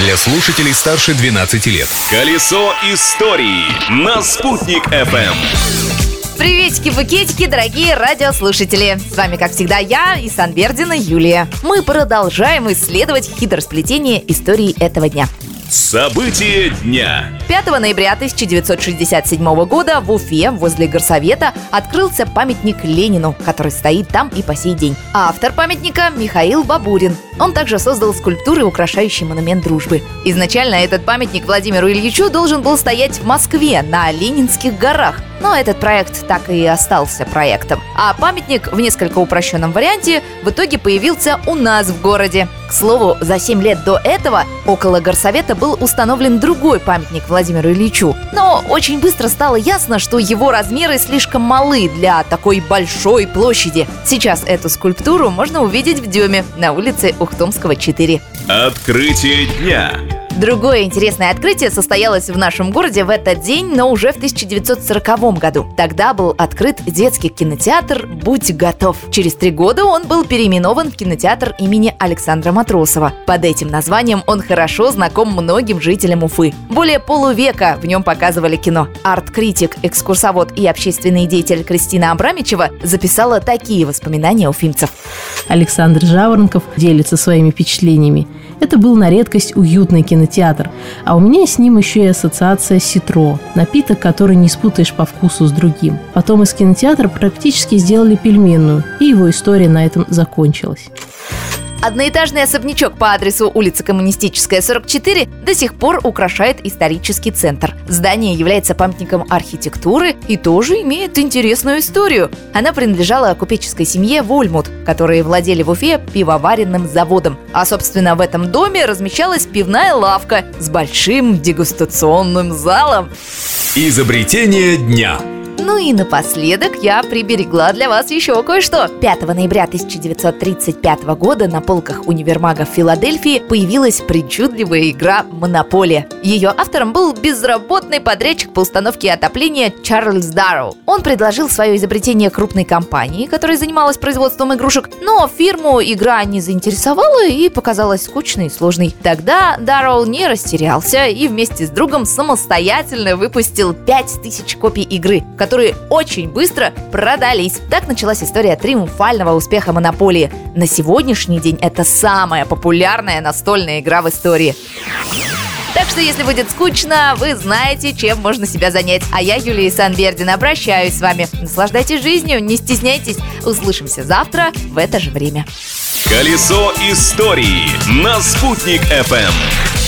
для слушателей старше 12 лет. Колесо истории на «Спутник FM. Приветики-букетики, дорогие радиослушатели! С вами, как всегда, я и Санбердина Юлия. Мы продолжаем исследовать хитросплетение истории этого дня. События дня. 5 ноября 1967 года в Уфе возле Горсовета открылся памятник Ленину, который стоит там и по сей день. Автор памятника Михаил Бабурин. Он также создал скульптуры, украшающие монумент дружбы. Изначально этот памятник Владимиру Ильичу должен был стоять в Москве на Ленинских горах. Но этот проект так и остался проектом. А памятник в несколько упрощенном варианте в итоге появился у нас в городе. К слову, за 7 лет до этого около горсовета был установлен другой памятник Владимиру Ильичу. Но очень быстро стало ясно, что его размеры слишком малы для такой большой площади. Сейчас эту скульптуру можно увидеть в Деме на улице Ухтомского 4. Открытие дня. Другое интересное открытие состоялось в нашем городе в этот день, но уже в 1940 году. Тогда был открыт детский кинотеатр «Будь готов». Через три года он был переименован в кинотеатр имени Александра Матросова. Под этим названием он хорошо знаком многим жителям Уфы. Более полувека в нем показывали кино. Арт-критик, экскурсовод и общественный деятель Кристина Абрамичева записала такие воспоминания уфимцев. Александр Жаворонков делится своими впечатлениями. Это был на редкость уютный кинотеатр, а у меня с ним еще и ассоциация «Ситро» – напиток, который не спутаешь по вкусу с другим. Потом из кинотеатра практически сделали пельменную, и его история на этом закончилась. Одноэтажный особнячок по адресу улица Коммунистическая, 44 до сих пор украшает исторический центр. Здание является памятником архитектуры и тоже имеет интересную историю. Она принадлежала купеческой семье Вольмут, которые владели в Уфе пивоваренным заводом. А, собственно, в этом доме размещалась пивная лавка с большим дегустационным залом. Изобретение дня. Ну и напоследок я приберегла для вас еще кое-что. 5 ноября 1935 года на полках универмага в Филадельфии появилась причудливая игра «Монополия». Ее автором был безработный подрядчик по установке отопления Чарльз Дарроу. Он предложил свое изобретение крупной компании, которая занималась производством игрушек, но фирму игра не заинтересовала и показалась скучной и сложной. Тогда Дарроу не растерялся и вместе с другом самостоятельно выпустил 5000 копий игры, которые очень быстро продались. Так началась история триумфального успеха монополии. На сегодняшний день это самая популярная настольная игра в истории. Так что, если будет скучно, вы знаете, чем можно себя занять. А я, Юлия Санбердина, обращаюсь с вами. Наслаждайтесь жизнью, не стесняйтесь. Услышимся завтра в это же время. Колесо истории на «Спутник FM.